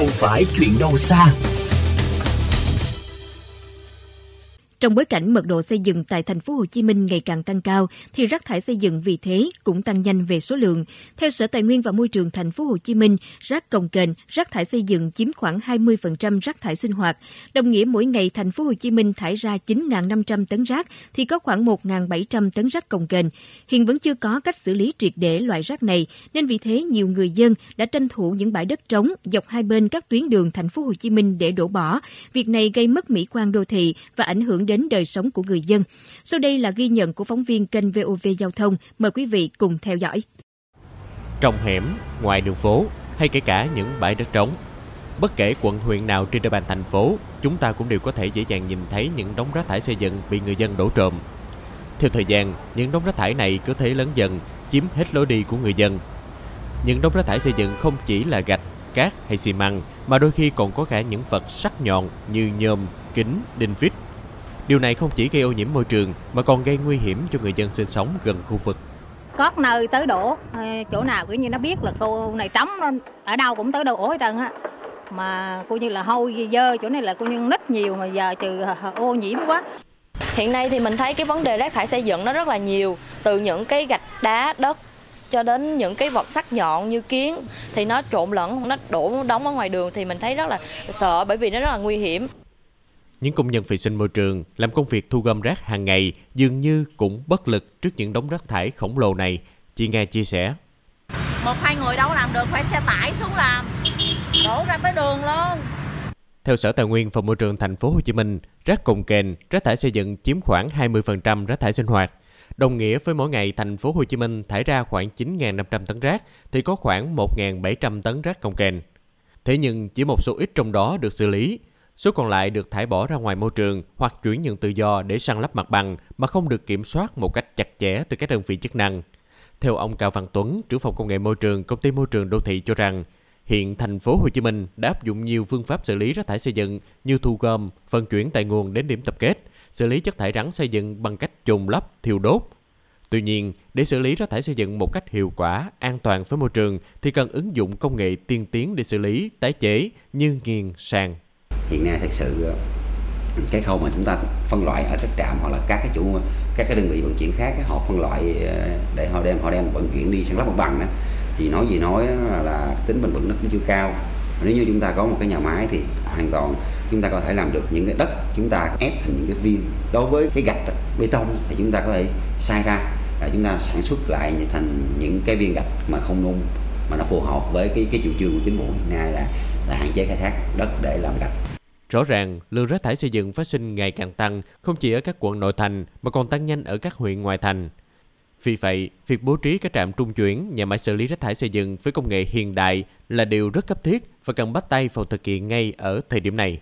không phải chuyện đâu xa. Trong bối cảnh mật độ xây dựng tại thành phố Hồ Chí Minh ngày càng tăng cao thì rác thải xây dựng vì thế cũng tăng nhanh về số lượng. Theo Sở Tài nguyên và Môi trường thành phố Hồ Chí Minh, rác cồng kềnh, rác thải xây dựng chiếm khoảng 20% rác thải sinh hoạt. Đồng nghĩa mỗi ngày thành phố Hồ Chí Minh thải ra 9.500 tấn rác thì có khoảng 1.700 tấn rác cồng kềnh. Hiện vẫn chưa có cách xử lý triệt để loại rác này nên vì thế nhiều người dân đã tranh thủ những bãi đất trống dọc hai bên các tuyến đường thành phố Hồ Chí Minh để đổ bỏ. Việc này gây mất mỹ quan đô thị và ảnh hưởng đến đời sống của người dân. Sau đây là ghi nhận của phóng viên kênh VOV Giao thông. Mời quý vị cùng theo dõi. Trong hẻm, ngoài đường phố hay kể cả những bãi đất trống, bất kể quận huyện nào trên địa bàn thành phố, chúng ta cũng đều có thể dễ dàng nhìn thấy những đống rác thải xây dựng bị người dân đổ trộm. Theo thời gian, những đống rác thải này cứ thế lớn dần, chiếm hết lối đi của người dân. Những đống rác thải xây dựng không chỉ là gạch, cát hay xi măng mà đôi khi còn có cả những vật sắc nhọn như nhôm, kính, đinh vít Điều này không chỉ gây ô nhiễm môi trường mà còn gây nguy hiểm cho người dân sinh sống gần khu vực. Có nơi tới đổ, ờ, chỗ nào cũng như nó biết là cô này trống ở đâu cũng tới đổ hết trơn á. Mà cô như là hôi dơ, chỗ này là cô như nít nhiều mà giờ trừ ô nhiễm quá. Hiện nay thì mình thấy cái vấn đề rác thải xây dựng nó rất là nhiều, từ những cái gạch đá, đất cho đến những cái vật sắc nhọn như kiến thì nó trộn lẫn, nó đổ đóng ở ngoài đường thì mình thấy rất là sợ bởi vì nó rất là nguy hiểm. Những công nhân vệ sinh môi trường làm công việc thu gom rác hàng ngày dường như cũng bất lực trước những đống rác thải khổng lồ này. Chị Nga chia sẻ. Một hai người đâu làm được, phải xe tải xuống làm, đổ ra tới đường luôn. Theo Sở Tài nguyên và Môi trường thành phố Hồ Chí Minh, rác cồng kềnh, rác thải xây dựng chiếm khoảng 20% rác thải sinh hoạt. Đồng nghĩa với mỗi ngày thành phố Hồ Chí Minh thải ra khoảng 9.500 tấn rác thì có khoảng 1.700 tấn rác cồng kềnh. Thế nhưng chỉ một số ít trong đó được xử lý, Số còn lại được thải bỏ ra ngoài môi trường hoặc chuyển nhận tự do để săn lấp mặt bằng mà không được kiểm soát một cách chặt chẽ từ các đơn vị chức năng. Theo ông Cao Văn Tuấn, trưởng phòng công nghệ môi trường công ty môi trường đô thị cho rằng, hiện thành phố Hồ Chí Minh đã áp dụng nhiều phương pháp xử lý rác thải xây dựng như thu gom, vận chuyển tại nguồn đến điểm tập kết, xử lý chất thải rắn xây dựng bằng cách chôn lấp, thiêu đốt. Tuy nhiên, để xử lý rác thải xây dựng một cách hiệu quả, an toàn với môi trường thì cần ứng dụng công nghệ tiên tiến để xử lý, tái chế như nghiền, sàn, hiện nay thật sự cái khâu mà chúng ta phân loại ở các trạm hoặc là các cái chủ các cái đơn vị vận chuyển khác họ phân loại ờ, để họ đem họ đem vận chuyển đi sang lắp mặt bằng đó thì nói gì nói là, là tính bền vững nó cũng chưa cao. Nếu như chúng ta có một cái nhà máy thì hoàn toàn chúng ta có thể làm được những cái đất chúng ta ép thành những cái viên. Đối với cái gạch bê tông thì chúng ta có thể sai ra là chúng ta sản xuất lại thành những cái viên gạch mà không nung mà nó phù hợp với cái cái chủ trương của chính phủ hiện nay là là hạn chế khai thác đất để làm gạch. Rõ ràng, lượng rác thải xây dựng phát sinh ngày càng tăng, không chỉ ở các quận nội thành mà còn tăng nhanh ở các huyện ngoại thành. Vì vậy, việc bố trí các trạm trung chuyển, nhà máy xử lý rác thải xây dựng với công nghệ hiện đại là điều rất cấp thiết và cần bắt tay vào thực hiện ngay ở thời điểm này.